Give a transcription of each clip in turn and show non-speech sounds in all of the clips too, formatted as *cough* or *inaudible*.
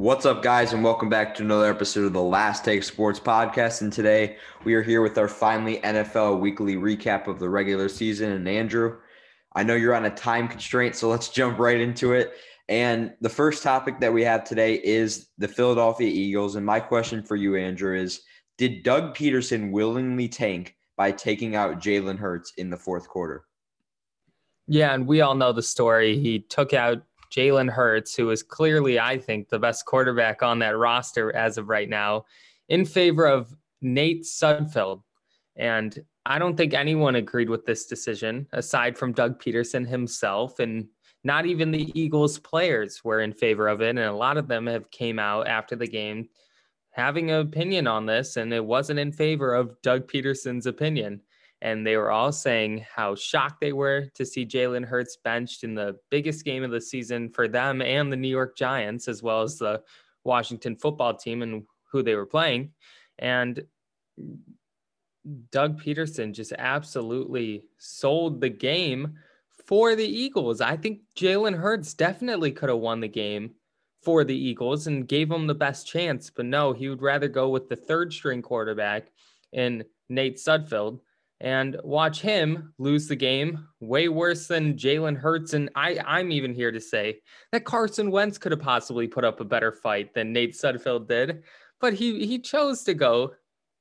What's up, guys, and welcome back to another episode of the Last Take Sports Podcast. And today we are here with our finally NFL weekly recap of the regular season. And Andrew, I know you're on a time constraint, so let's jump right into it. And the first topic that we have today is the Philadelphia Eagles. And my question for you, Andrew, is Did Doug Pederson willingly tank by taking out Jalen Hurts in the fourth quarter? Yeah, and we all know the story. He took out Jalen Hurts, who is clearly, I think, the best quarterback on that roster as of right now, in favor of Nate Sudfeld. And I don't think anyone agreed with this decision aside from Doug Pederson himself. And not even the Eagles players were in favor of it. And a lot of them have came out after the game having an opinion on this. And it wasn't in favor of Doug Pederson's opinion and they were all saying how shocked they were to see Jalen Hurts benched in the biggest game of the season for them and the New York Giants, as well as the Washington football team and who they were playing. And Doug Pederson just absolutely sold the game for the Eagles. I think Jalen Hurts definitely could have won the game for the Eagles and gave them the best chance. But no, he would rather go with the third string quarterback in Nate Sudfeld and watch him lose the game way worse than Jalen Hurts. And I, I'm even here to say that Carson Wentz could have possibly put up a better fight than Nate Sudfeld did, but he he chose to go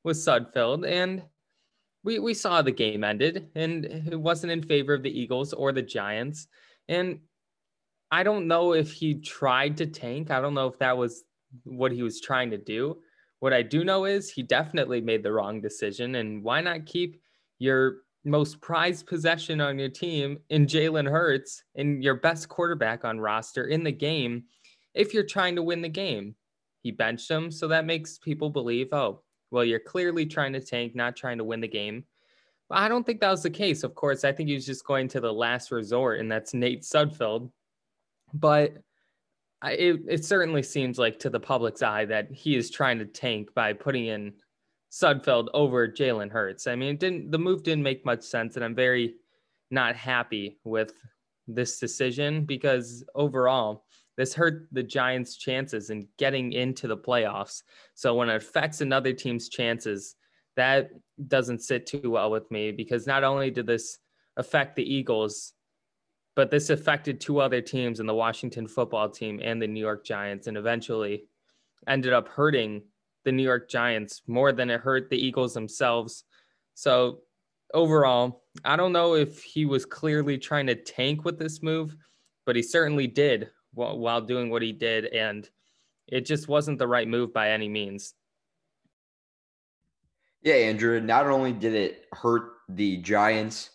with Sudfeld, and we we saw the game ended, and it wasn't in favor of the Eagles or the Giants. And I don't know if he tried to tank. I don't know if that was what he was trying to do. What I do know is he definitely made the wrong decision. And why not keep your most prized possession on your team in Jalen Hurts and your best quarterback on roster in the game if you're trying to win the game. He benched him, so that makes people believe, oh, well, you're clearly trying to tank, not trying to win the game. But I don't think that was the case. Of course, I think he was just going to the last resort, and that's Nate Sudfeld. But it, it certainly seems like to the public's eye that he is trying to tank by putting in Sudfeld over Jalen Hurts. I mean, it didn't the move didn't make much sense, and I'm very not happy with this decision because overall, this hurt the Giants' chances in getting into the playoffs. So when it affects another team's chances, that doesn't sit too well with me because not only did this affect the Eagles, but this affected two other teams in the Washington football team and the New York Giants, and eventually ended up hurting the New York Giants more than it hurt the Eagles themselves. So overall, I don't know if he was clearly trying to tank with this move, but he certainly did while, doing what he did. And it just wasn't the right move by any means. Yeah, Andrew, not only did it hurt the Giants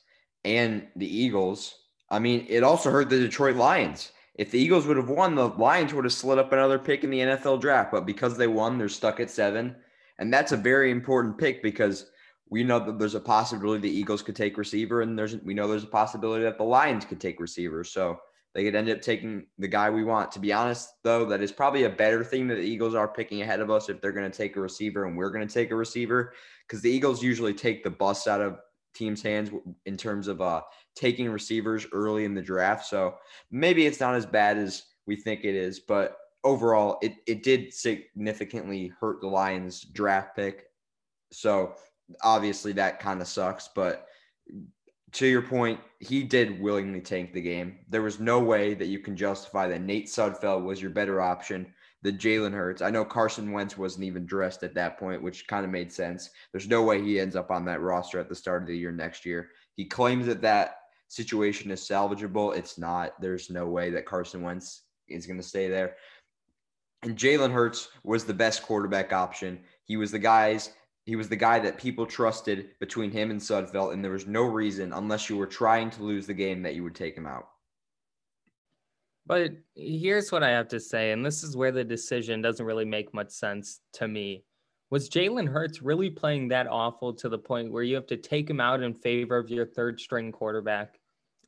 and the Eagles, I mean, it also hurt the Detroit Lions. If the Eagles would have won, the Lions would have slid up another pick in the NFL draft. But because they won, they're stuck at seven. And that's a very important pick because we know that there's a possibility the Eagles could take receiver, and there's we know there's a possibility that the Lions could take receiver. So they could end up taking the guy we want. To be honest, though, that is probably a better thing that the Eagles are picking ahead of us if they're going to take a receiver and we're going to take a receiver because the Eagles usually take the bus out of teams' hands in terms of uh, taking receivers early in the draft. So maybe it's not as bad as we think it is, but overall, it, it did significantly hurt the Lions' draft pick. So obviously that kind of sucks. But to your point, he did willingly tank the game. There was no way that you can justify that Nate Sudfeld was your better option the Jalen Hurts. I know Carson Wentz wasn't even dressed at that point, which kind of made sense. There's no way he ends up on that roster at the start of the year next year. He claims that that situation is salvageable. It's not. There's no way that Carson Wentz is going to stay there. And Jalen Hurts was the best quarterback option. He was the guys. He was the guy that people trusted between him and Sudfeld, and there was no reason, unless you were trying to lose the game, that you would take him out. But here's what I have to say, and this is where the decision doesn't really make much sense to me. Was Jalen Hurts really playing that awful to the point where you have to take him out in favor of your third string quarterback?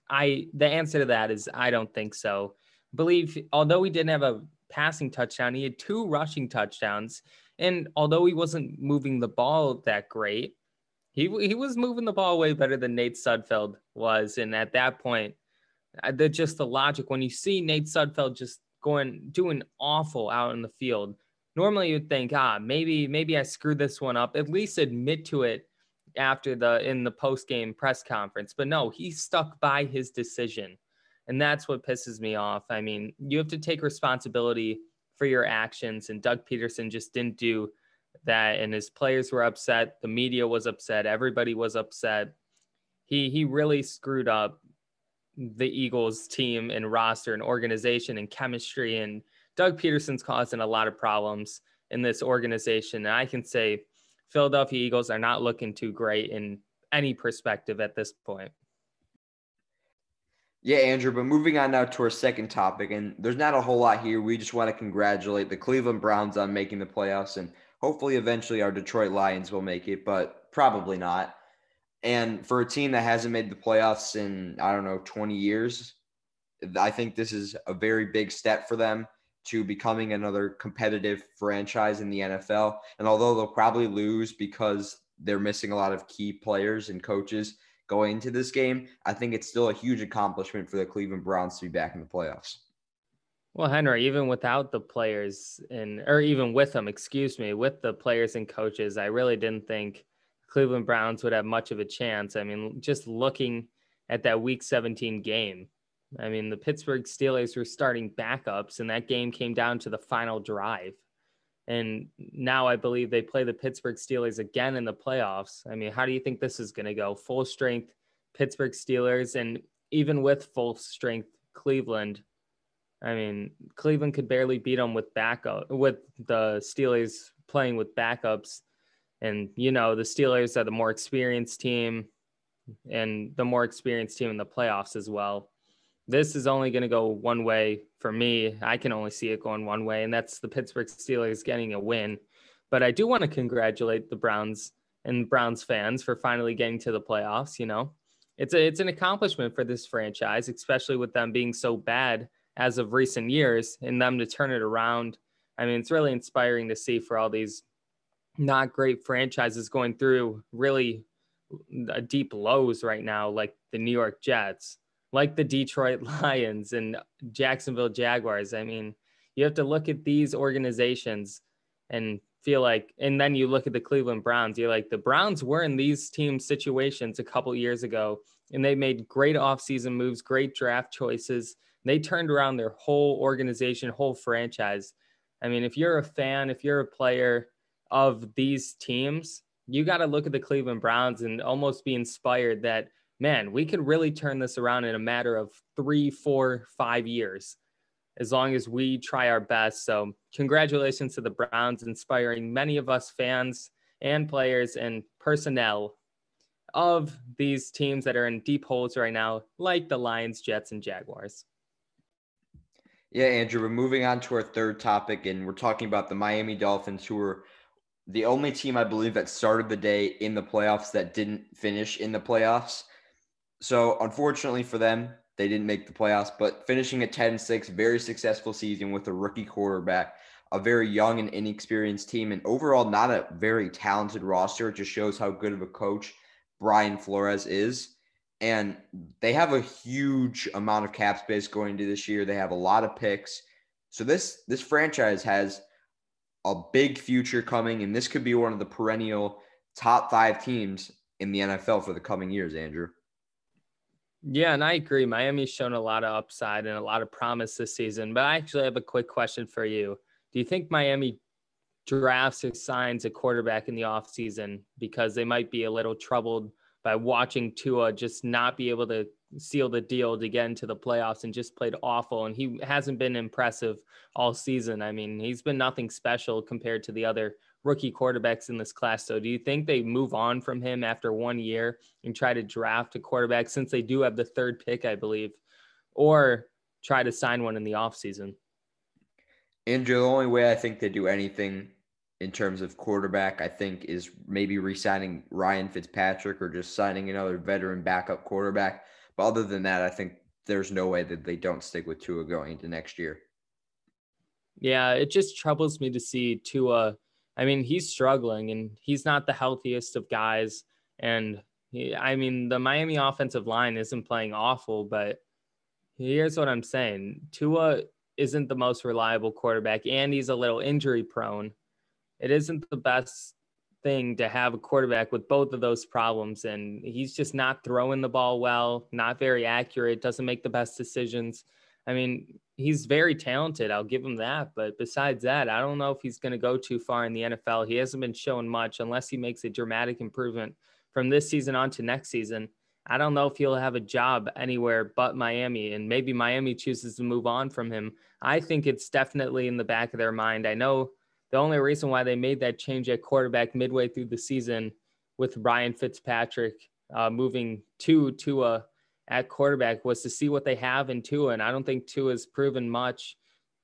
I the answer to that is I don't think so. I believe although he didn't have a passing touchdown, he had two rushing touchdowns, and although he wasn't moving the ball that great, he he was moving the ball way better than Nate Sudfeld was, and at that point, uh, the just the logic when you see Nate Sudfeld just going doing awful out in the field. Normally you'd think, ah, maybe maybe I screwed this one up. At least admit to it after the in the post game press conference. But no, he stuck by his decision. And that's what pisses me off. I mean, you have to take responsibility for your actions. And Doug Pederson just didn't do that. And his players were upset. The media was upset. Everybody was upset. He he really screwed up the Eagles team and roster and organization and chemistry. And Doug Pederson's causing a lot of problems in this organization. And I can say Philadelphia Eagles are not looking too great in any perspective at this point. Yeah, Andrew, but moving on now to our second topic, and there's not a whole lot here. We just want to congratulate the Cleveland Browns on making the playoffs, and hopefully eventually our Detroit Lions will make it, but probably not. And for a team that hasn't made the playoffs in, I don't know, 20 years, I think this is a very big step for them to becoming another competitive franchise in the NFL. And although they'll probably lose because they're missing a lot of key players and coaches, going into this game, I think it's still a huge accomplishment for the Cleveland Browns to be back in the playoffs. Well, Henry, even without the players and or even with them, excuse me, with the players and coaches, I really didn't think Cleveland Browns would have much of a chance. I mean, just looking at that week 17 game, I mean, the Pittsburgh Steelers were starting backups, and that game came down to the final drive. And now I believe they play the Pittsburgh Steelers again in the playoffs. I mean, how do you think this is going to go? Full strength Pittsburgh Steelers, and even with full strength Cleveland, I mean, Cleveland could barely beat them with backup with the Steelers playing with backups. And you know, the Steelers are the more experienced team and the more experienced team in the playoffs as well this is only going to go one way for me. I can only see it going one way, and that's the Pittsburgh Steelers getting a win. But I do want to congratulate the Browns and Browns fans for finally getting to the playoffs. You know, it's a it's an accomplishment for this franchise, especially with them being so bad as of recent years, and them to turn it around. I mean, it's really inspiring to see for all these not great franchises going through really deep lows right now, like the New York Jets like the Detroit *laughs* Lions and Jacksonville Jaguars. I mean, you have to look at these organizations and feel like, and then you look at the Cleveland Browns, you're like, the Browns were in these team situations a couple years ago, and they made great offseason moves, great draft choices. They turned around their whole organization, whole franchise. I mean, if you're a fan, if you're a player of these teams, you got to look at the Cleveland Browns and almost be inspired that man, we could really turn this around in a matter of three, four, five years as long as we try our best. So, congratulations to the Browns, inspiring many of us fans and players and personnel of these teams that are in deep holes right now, like the Lions, Jets, and Jaguars. Yeah, Andrew, we're moving on to our third topic, and we're talking about the Miami Dolphins, who are the only team I believe that started the day in the playoffs that didn't finish in the playoffs. So unfortunately for them, they didn't make the playoffs, but finishing a 10-6, very successful season with a rookie quarterback, a very young and inexperienced team, and overall not a very talented roster. It just shows how good of a coach Brian Flores is. And they have a huge amount of cap space going into this year. They have a lot of picks. So this this franchise has a big future coming, and this could be one of the perennial top five teams in the NFL for the coming years, Andrew. Yeah, and I agree. Miami's shown a lot of upside and a lot of promise this season. But I actually have a quick question for you. Do you think Miami drafts or signs a quarterback in the offseason because they might be a little troubled by watching Tua just not be able to seal the deal to get into the playoffs and just played awful. And he hasn't been impressive all season. I mean, he's been nothing special compared to the other rookie quarterbacks in this class. So do you think they move on from him after one year and try to draft a quarterback since they do have the third pick, I believe, or try to sign one in the offseason? Andrew, the only way I think they do anything in terms of quarterback, I think, is maybe re-signing Ryan Fitzpatrick or just signing another veteran backup quarterback. But other than that, I think there's no way that they don't stick with Tua going into next year. Yeah, it just troubles me to see Tua I mean, he's struggling and he's not the healthiest of guys. And he, I mean, the Miami offensive line isn't playing awful, but here's what I'm saying Tua isn't the most reliable quarterback and he's a little injury prone, it isn't the best thing to have a quarterback with both of those problems. And he's just not throwing the ball well, not very accurate, doesn't make the best decisions. I mean, he's very talented. I'll give him that. But besides that, I don't know if he's going to go too far in the NFL. He hasn't been showing much unless he makes a dramatic improvement from this season on to next season. I don't know if he'll have a job anywhere but Miami, and maybe Miami chooses to move on from him. I think it's definitely in the back of their mind. I know the only reason why they made that change at quarterback midway through the season with Ryan Fitzpatrick uh, moving to Tua at quarterback was to see what they have in Tua. And I don't think Tua has proven much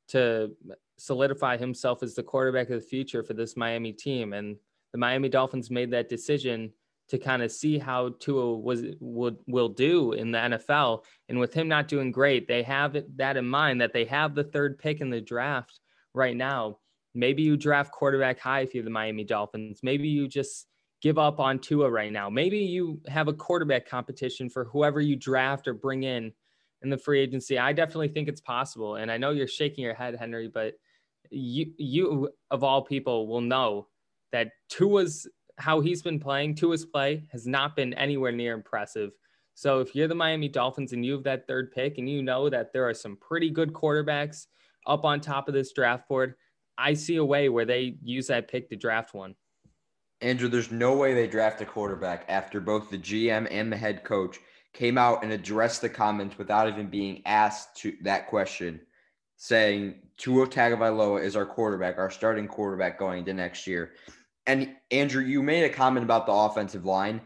to solidify himself as the quarterback of the future for this Miami team. And the Miami Dolphins made that decision to kind of see how Tua was would will do in the NFL. And with him not doing great, they have that in mind that they have the third pick in the draft right now. Maybe you draft quarterback high if you're the Miami Dolphins. Maybe you just give up on Tua right now. Maybe you have a quarterback competition for whoever you draft or bring in in the free agency. I definitely think it's possible. And I know you're shaking your head, Henry, but you you of all people will know that Tua's how he's been playing, Tua's play has not been anywhere near impressive. So if you're the Miami Dolphins and you have that third pick and you know that there are some pretty good quarterbacks up on top of this draft board, I see a way where they use that pick to draft one. Andrew, there's no way they draft a quarterback after both the GM and the head coach came out and addressed the comments without even being asked to that question, saying Tua Tagovailoa is our quarterback, our starting quarterback going into next year. And Andrew, you made a comment about the offensive line.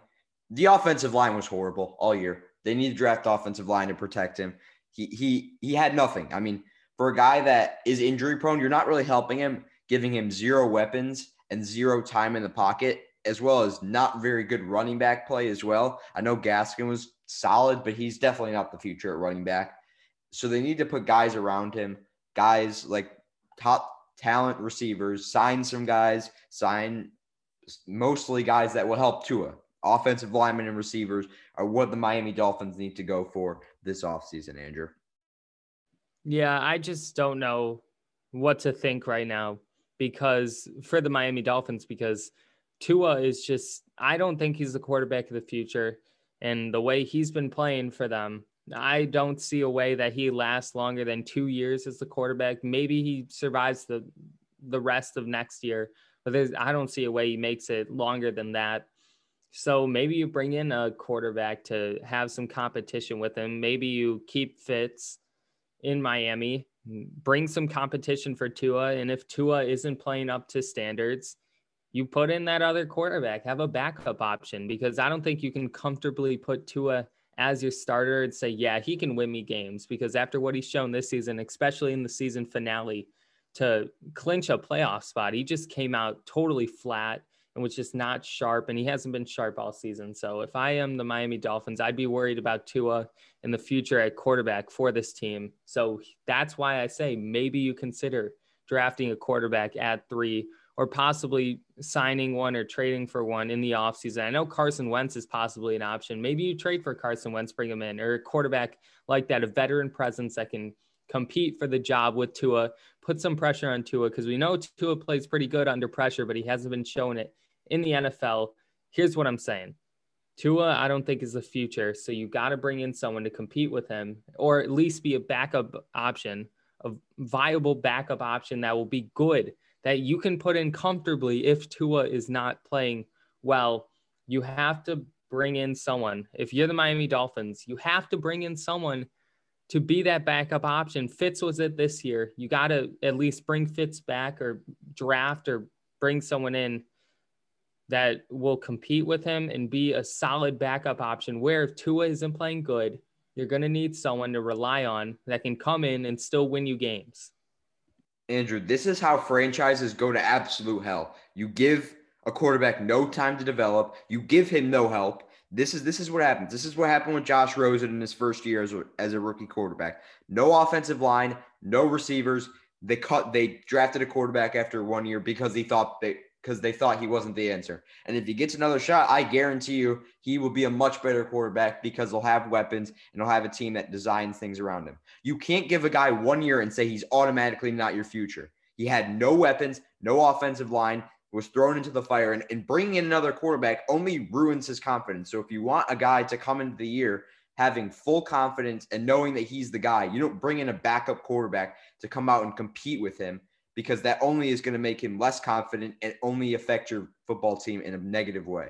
The offensive line was horrible all year. They need to draft offensive line to protect him. He he he had nothing. I mean, for a guy that is injury prone, you're not really helping him, giving him zero weapons and zero time in the pocket, as well as not very good running back play as well. I know Gaskin was solid, but he's definitely not the future at running back. So they need to put guys around him, guys like top talent receivers, sign some guys, sign mostly guys that will help Tua. Offensive linemen and receivers are what the Miami Dolphins need to go for this offseason, Andrew. Yeah, I just don't know what to think right now because for the Miami Dolphins, because Tua is just, I don't think he's the quarterback of the future. And the way he's been playing for them, I don't see a way that he lasts longer than two years as the quarterback. Maybe he survives the the rest of next year, but there's I don't see a way he makes it longer than that. So maybe you bring in a quarterback to have some competition with him. Maybe you keep Fitz in Miami, bring some competition for Tua. And if Tua isn't playing up to standards, you put in that other quarterback, have a backup option because I don't think you can comfortably put Tua as your starter and say, yeah, he can win me games because after what he's shown this season, especially in the season finale, to clinch a playoff spot, he just came out totally flat and was just not sharp, and he hasn't been sharp all season. So if I am the Miami Dolphins, I'd be worried about Tua in the future at quarterback for this team. So that's why I say maybe you consider drafting a quarterback at three or possibly signing one or trading for one in the offseason. I know Carson Wentz is possibly an option. Maybe you trade for Carson Wentz, bring him in, or a quarterback like that, a veteran presence that can compete for the job with Tua, put some pressure on Tua because we know Tua plays pretty good under pressure, but he hasn't been showing it in the NFL. Here's what I'm saying. Tua, I don't think is the future. So you got to bring in someone to compete with him, or at least be a backup option, a viable backup option that will be good, that you can put in comfortably if Tua is not playing well. You have to bring in someone. If you're the Miami Dolphins, you have to bring in someone to be that backup option. Fitz was it this year. You got to at least bring Fitz back or draft or bring someone in that will compete with him and be a solid backup option. Where if Tua isn't playing good, you're going to need someone to rely on that can come in and still win you games. Andrew, this is how franchises go to absolute hell. You give a quarterback no time to develop, you give him no help. This is this is what happens. This is what happened with Josh Rosen in his first year as a, as a rookie quarterback. No offensive line, no receivers. They cut they drafted a quarterback after one year because he thought they because they thought he wasn't the answer. And if he gets another shot, I guarantee you he will be a much better quarterback because he'll have weapons and he'll have a team that designs things around him. You can't give a guy one year and say he's automatically not your future. He had no weapons, no offensive line, was thrown into the fire, and, and bringing in another quarterback only ruins his confidence. So if you want a guy to come into the year having full confidence and knowing that he's the guy, you don't bring in a backup quarterback to come out and compete with him because that only is going to make him less confident and only affect your football team in a negative way.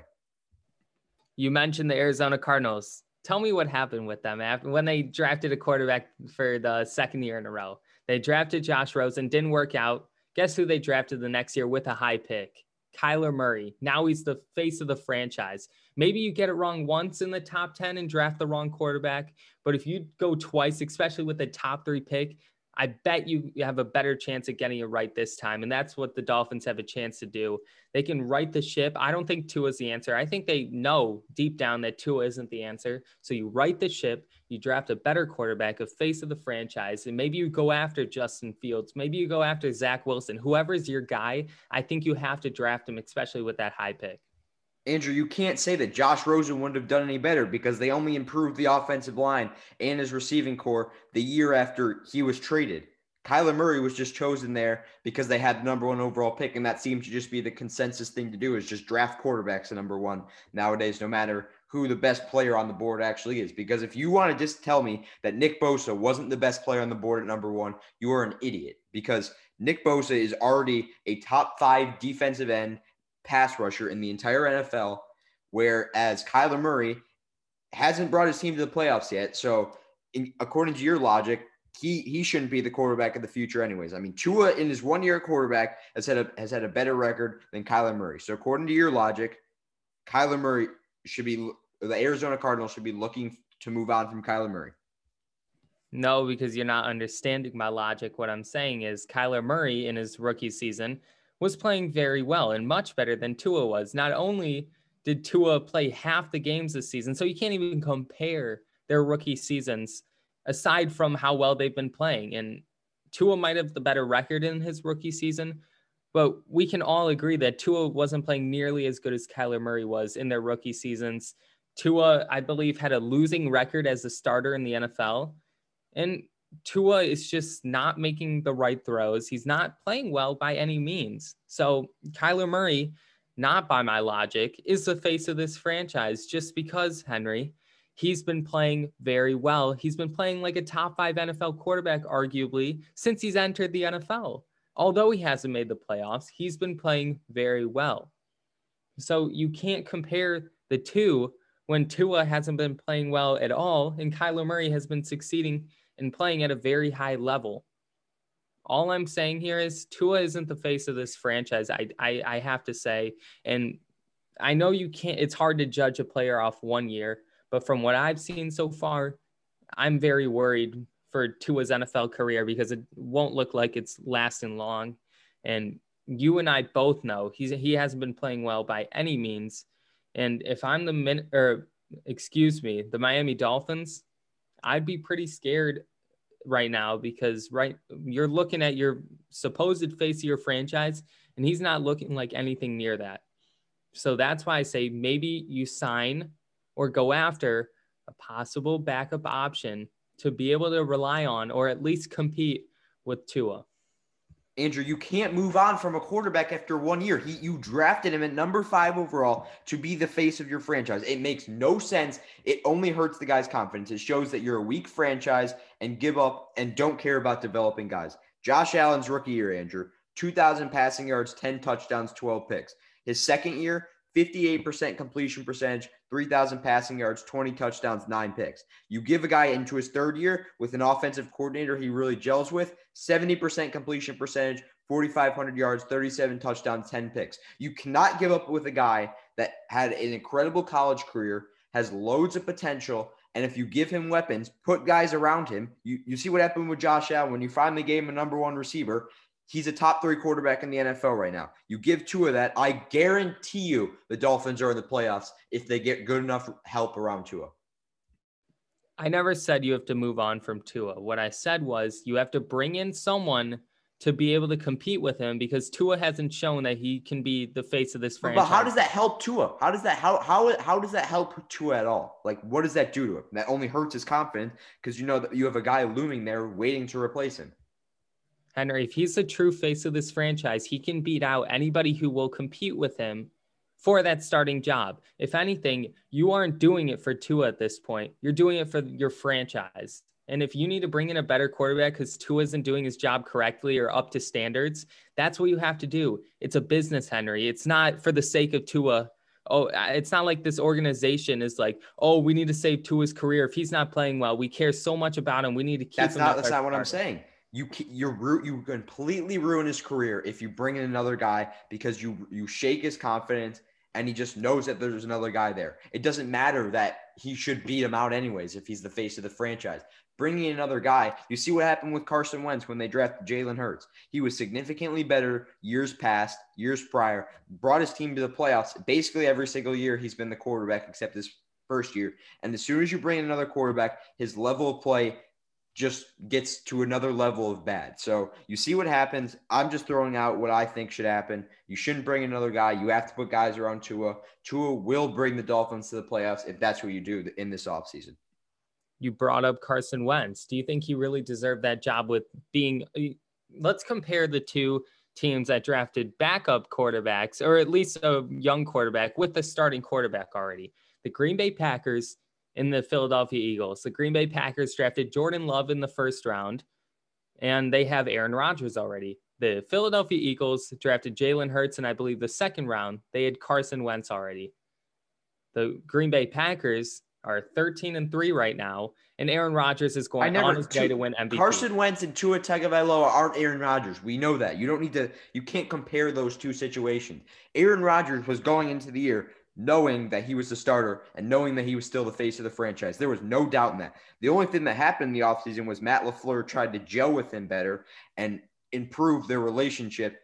You mentioned the Arizona Cardinals. Tell me what happened with them after when they drafted a quarterback for the second year in a row. They drafted Josh Rosen, didn't work out. Guess who they drafted the next year with a high pick? Kyler Murray. Now he's the face of the franchise. Maybe you get it wrong once in the top 10 and draft the wrong quarterback. But if you go twice, especially with the top three pick, I bet you have a better chance at getting it right this time. And that's what the Dolphins have a chance to do. They can right the ship. I don't think Tua is the answer. I think they know deep down that Tua isn't the answer. So you right the ship, you draft a better quarterback, a face of the franchise, and maybe you go after Justin Fields. Maybe you go after Zach Wilson. Whoever's your guy, I think you have to draft him, especially with that high pick. Andrew, you can't say that Josh Rosen wouldn't have done any better because they only improved the offensive line and his receiving corps the year after he was traded. Kyler Murray was just chosen there because they had the number one overall pick, and that seems to just be the consensus thing to do is just draft quarterbacks at number one nowadays, no matter who the best player on the board actually is. Because if you want to just tell me that Nick Bosa wasn't the best player on the board at number one, you are an idiot because Nick Bosa is already a top five defensive end pass rusher in the entire NFL, whereas Kyler Murray hasn't brought his team to the playoffs yet. So, in, according to your logic, he he shouldn't be the quarterback of the future, anyways. I mean, Tua in his one year quarterback has had a has had a better record than Kyler Murray. So, according to your logic, Kyler Murray should be the Arizona Cardinals should be looking to move on from Kyler Murray. No, because you're not understanding my logic. What I'm saying is Kyler Murray in his rookie season was playing very well and much better than Tua was. Not only did Tua play half the games this season, so you can't even compare their rookie seasons aside from how well they've been playing. And Tua might have the better record in his rookie season, but we can all agree that Tua wasn't playing nearly as good as Kyler Murray was in their rookie seasons. Tua, I believe, had a losing record as a starter in the NFL. And Tua is just not making the right throws. He's not playing well by any means. So Kyler Murray, not by my logic, is the face of this franchise just because, Henry, he's been playing very well. He's been playing like a top five NFL quarterback, arguably, since he's entered the NFL. Although he hasn't made the playoffs, he's been playing very well. So you can't compare the two when Tua hasn't been playing well at all and Kyler Murray has been succeeding and playing at a very high level. All I'm saying here is Tua isn't the face of this franchise. I, I, I have to say, and I know you can't. It's hard to judge a player off one year, but from what I've seen so far, I'm very worried for Tua's NFL career because it won't look like it's lasting long. And you and I both know he's he hasn't been playing well by any means. And if I'm the min or excuse me, the Miami Dolphins, I'd be pretty scared right now because right you're looking at your supposed face of your franchise and he's not looking like anything near that. So that's why I say maybe you sign or go after a possible backup option to be able to rely on or at least compete with Tua. Andrew, you can't move on from a quarterback after one year. He, you drafted him at number five overall to be the face of your franchise. It makes no sense. It only hurts the guy's confidence. It shows that you're a weak franchise and give up and don't care about developing guys. Josh Allen's rookie year, Andrew, 2,000 passing yards, 10 touchdowns, 12 picks. His second year, 58% completion percentage, 3,000 passing yards, 20 touchdowns, nine picks. You give a guy into his third year with an offensive coordinator he really gels with, 70% completion percentage, 4,500 yards, 37 touchdowns, 10 picks. You cannot give up with a guy that had an incredible college career, has loads of potential, and if you give him weapons, put guys around him, you, you see what happened with Josh Allen when you finally gave him a number one receiver. He's a top three quarterback in the NFL right now. You give two of that, I guarantee you the Dolphins are in the playoffs if they get good enough help around Tua. I never said you have to move on from Tua. What I said was you have to bring in someone to be able to compete with him because Tua hasn't shown that he can be the face of this franchise. But how does that help Tua? How does that how how how does that help Tua at all? Like what does that do to him? That only hurts his confidence because you know that you have a guy looming there waiting to replace him. Henry, if he's the true face of this franchise, he can beat out anybody who will compete with him for that starting job. If anything, you aren't doing it for Tua at this point. You're doing it for your franchise. And if you need to bring in a better quarterback because Tua isn't doing his job correctly or up to standards, that's what you have to do. It's a business, Henry. It's not for the sake of Tua. Oh, it's not like this organization is like, oh, we need to save Tua's career. If he's not playing well, we care so much about him. We need to keep that's him. Not, that's not what I'm saying. You you you completely ruin his career if you bring in another guy because you you shake his confidence and he just knows that there's another guy there. It doesn't matter that he should beat him out anyways if he's the face of the franchise bringing in another guy. You see what happened with Carson Wentz when they drafted Jalen Hurts. He was significantly better years past, years prior, brought his team to the playoffs. Basically, every single year he's been the quarterback except this first year. And as soon as you bring in another quarterback, his level of play just gets to another level of bad. So you see what happens. I'm just throwing out what I think should happen. You shouldn't bring another guy. You have to put guys around Tua. Tua will bring the Dolphins to the playoffs if that's what you do in this offseason you brought up Carson Wentz. Do you think he really deserved that job with being? Uh, let's compare the two teams that drafted backup quarterbacks, or at least a young quarterback with the starting quarterback already. The Green Bay Packers and the Philadelphia Eagles. The Green Bay Packers drafted Jordan Love in the first round, and they have Aaron Rodgers already. The Philadelphia Eagles drafted Jalen Hurts, and I believe the second round they had Carson Wentz already. The Green Bay Packers are 13 and 3 right now, and Aaron Rodgers is going never, on his way to win MVP. Carson Wentz and Tua Tagovailoa aren't Aaron Rodgers. We know that. You don't need to you can't compare those two situations. Aaron Rodgers was going into the year knowing that he was the starter and knowing that he was still the face of the franchise. There was no doubt in that. The only thing that happened in the offseason was Matt LaFleur tried to gel with him better and improve their relationship,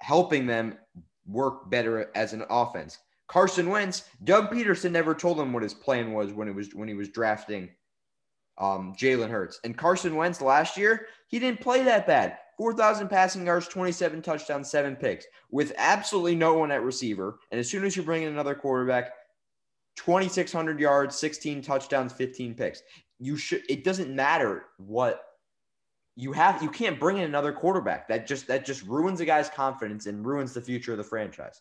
helping them work better as an offense. Carson Wentz, Doug Pederson never told him what his plan was when it was when he was drafting um, Jalen Hurts. And Carson Wentz last year, he didn't play that bad. 4,000 passing yards, 27 touchdowns, seven picks with absolutely no one at receiver. And as soon as you bring in another quarterback, 2,600 yards, 16 touchdowns, 15 picks. You should, it doesn't matter what you have, you can't bring in another quarterback. That just, that just ruins a guy's confidence and ruins the future of the franchise.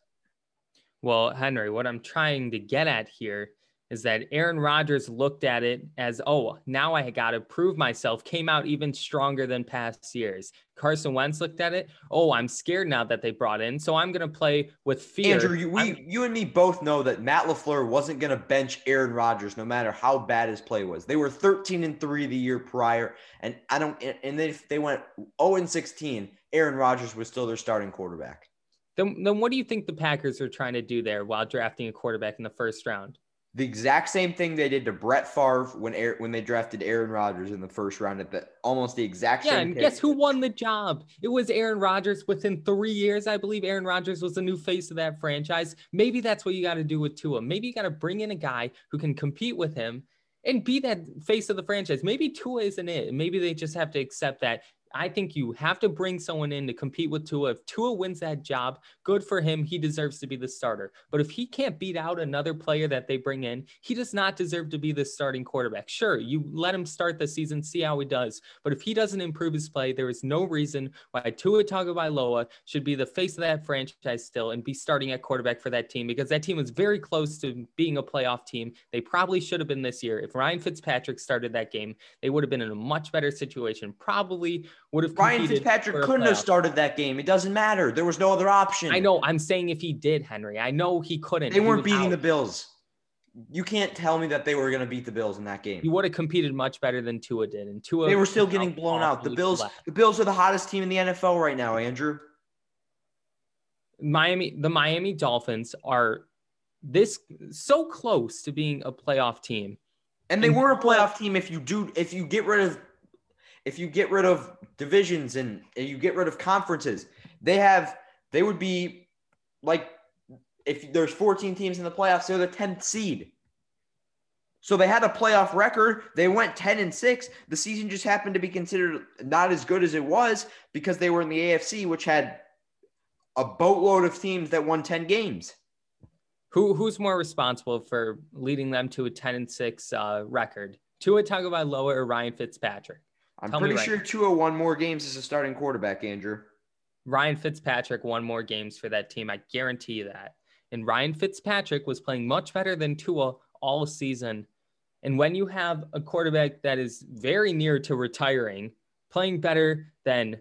Well, Henry, what I'm trying to get at here is that Aaron Rodgers looked at it as, oh, now I got to prove myself, came out even stronger than past years. Carson Wentz looked at it, oh, I'm scared now that they brought in, so I'm going to play with fear. Andrew, you, we, you and me both know that Matt LaFleur wasn't going to bench Aaron Rodgers no matter how bad his play was. They were 13 and 3 the year prior, and I don't, and they, they went 0 and 16. Aaron Rodgers was still their starting quarterback. Then, then what do you think the Packers are trying to do there while drafting a quarterback in the first round? The exact same thing they did to Brett Favre when when they drafted Aaron Rodgers in the first round at the almost the exact yeah, same. Yeah, and pick. guess who won the job? It was Aaron Rodgers. Within three years, I believe Aaron Rodgers was the new face of that franchise. Maybe that's what you got to do with Tua. Maybe you got to bring in a guy who can compete with him and be that face of the franchise. Maybe Tua isn't it. Maybe they just have to accept that I think you have to bring someone in to compete with Tua. If Tua wins that job, good for him. He deserves to be the starter. But if he can't beat out another player that they bring in, he does not deserve to be the starting quarterback. Sure, you let him start the season, see how he does. But if he doesn't improve his play, there is no reason why Tua Tagovailoa should be the face of that franchise still and be starting at quarterback for that team because that team was very close to being a playoff team. They probably should have been this year. If Ryan Fitzpatrick started that game, they would have been in a much better situation. Probably would have. Ryan Fitzpatrick couldn't have started that game. It doesn't matter. There was no other option. I know. I'm saying if he did, Henry, I know he couldn't. They weren't beating out. the Bills. You can't tell me that they were going to beat the Bills in that game. He would have competed much better than Tua did, and Tua. They were still getting blown out. The Bills. The Bills are the hottest team in the NFL right now, Andrew. Miami, the Miami Dolphins are this so close to being a playoff team. And they and were a playoff team if you do if you get rid of if you get rid of divisions and, you get rid of conferences, they have they would be like if there's 14 teams in the playoffs, they're the 10th seed. So they had a playoff record. They went 10 and 6. The season just happened to be considered not as good as it was because they were in the AFC, which had a boatload of teams that won 10 games. Who who's more responsible for leading them to a 10 and 6 uh, record? Tua Tagovailoa or Ryan Fitzpatrick? I'm Tell pretty right sure. Tua won oh more games as a starting quarterback, Andrew. Ryan Fitzpatrick won more games for that team. I guarantee you that. And Ryan Fitzpatrick was playing much better than Tua all season. And when you have a quarterback that is very near to retiring, playing better than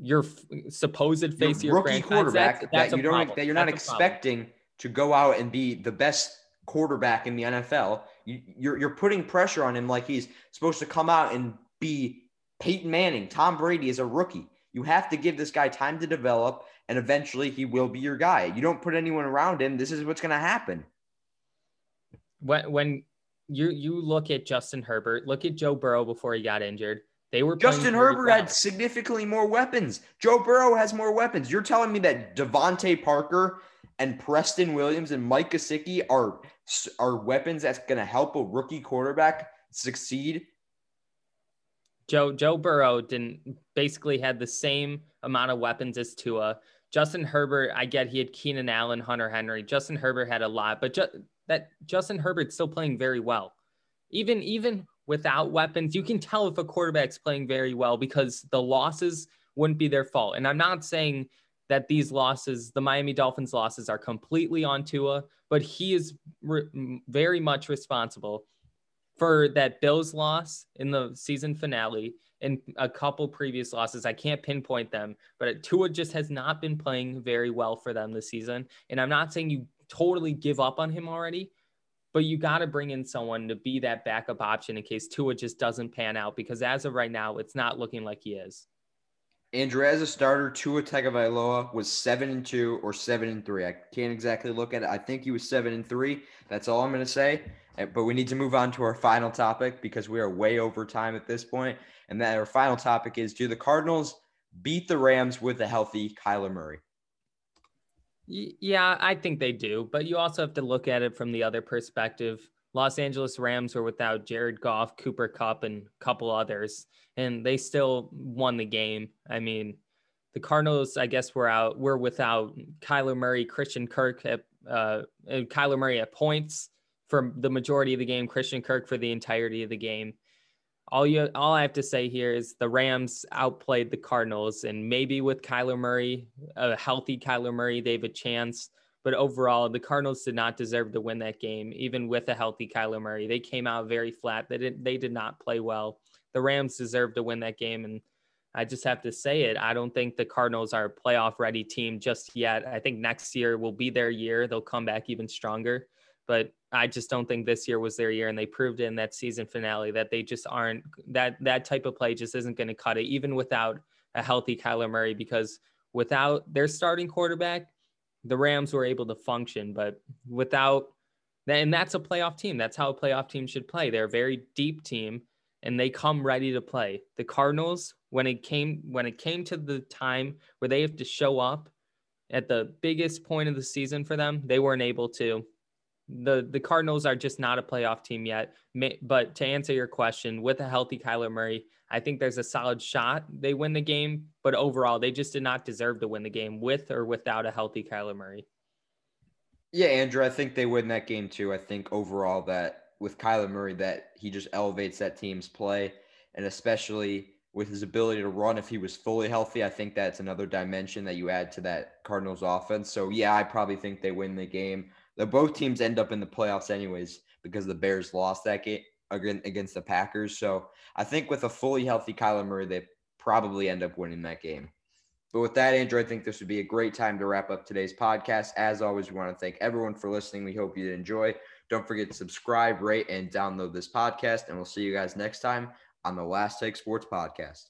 your f- supposed face your rookie quarterback that's, that's that you don't that you're not expecting to go out and be the best quarterback in the NFL. You, you're you're putting pressure on him like he's supposed to come out and be Peyton Manning. Tom Brady is a rookie. You have to give this guy time to develop, and eventually he will be your guy. You don't put anyone around him. This is what's going to happen. When when you you look at Justin Herbert, look at Joe Burrow before he got injured. They were Justin Herbert well. had significantly more weapons. Joe Burrow has more weapons. You're telling me that DeVante Parker and Preston Williams and Mike Gesicki are are weapons that's going to help a rookie quarterback succeed Joe Joe Burrow didn't basically had the same amount of weapons as Tua. Justin Herbert, I get he had Keenan Allen, Hunter Henry. Justin Herbert had a lot, but ju- that Justin Herbert's still playing very well. Even even without weapons, you can tell if a quarterback's playing very well because the losses wouldn't be their fault. And I'm not saying that these losses, the Miami Dolphins losses, are completely on Tua, but he is re- very much responsible for that Bills loss in the season finale and a couple previous losses. I can't pinpoint them, but Tua just has not been playing very well for them this season. And I'm not saying you totally give up on him already, but you got to bring in someone to be that backup option in case Tua just doesn't pan out because as of right now, it's not looking like he is. Andrew, as a starter, Tua Tagovailoa was seven and two or seven and three. I can't exactly look at it. I think he was seven and three. That's all I'm going to say. Eh, but we need to move on to our final topic because we are way over time at this point. And that our final topic is: Do the Cardinals beat the Rams with a healthy Kyler Murray? Yeah, I think they do. But you also have to look at it from the other perspective. Los Angeles Rams were without Jared Goff, Cooper Kupp, and a couple others, and they still won the game. I mean, the Cardinals, I guess, were out. We're without Kyler Murray, Christian Kirk at uh, Kyler Murray at points for the majority of the game, Christian Kirk for the entirety of the game. All you, all I have to say here is the Rams outplayed the Cardinals, and maybe with Kyler Murray, a healthy Kyler Murray, they have a chance. But overall, the Cardinals did not deserve to win that game, even with a healthy Kyler Murray. They came out very flat. They did they did not play well. The Rams deserved to win that game, and I just have to say it. I don't think the Cardinals are a playoff ready team just yet. I think next year will be their year. They'll come back even stronger. But I just don't think this year was their year, and they proved in that season finale that they just aren't that that type of play just isn't going to cut it, even without a healthy Kyler Murray. Because without their starting quarterback, the Rams were able to function, but without and that's a playoff team. That's how a playoff team should play. They're a very deep team and they come ready to play. The Cardinals, when it came when it came to the time where they have to show up at the biggest point of the season for them, they weren't able to. The the Cardinals are just not a playoff team yet. But to answer your question, with a healthy Kyler Murray, I think there's a solid shot they win the game, but overall, they just did not deserve to win the game with or without a healthy Kyler Murray. Yeah, Andrew, I think they win that game too. I think overall that with Kyler Murray, that he just elevates that team's play, and especially with his ability to run if he was fully healthy, I think that's another dimension that you add to that Cardinals offense. So yeah, I probably think they win the game. The both teams end up in the playoffs anyways because the Bears lost that game against the Packers. So I think with a fully healthy Kyler Murray, they probably end up winning that game. But with that, Andrew, I think this would be a great time to wrap up today's podcast. As always, we want to thank everyone for listening. We hope you enjoy. Don't forget to subscribe, rate, and download this podcast. And we'll see you guys next time on the Last Take Sports Podcast.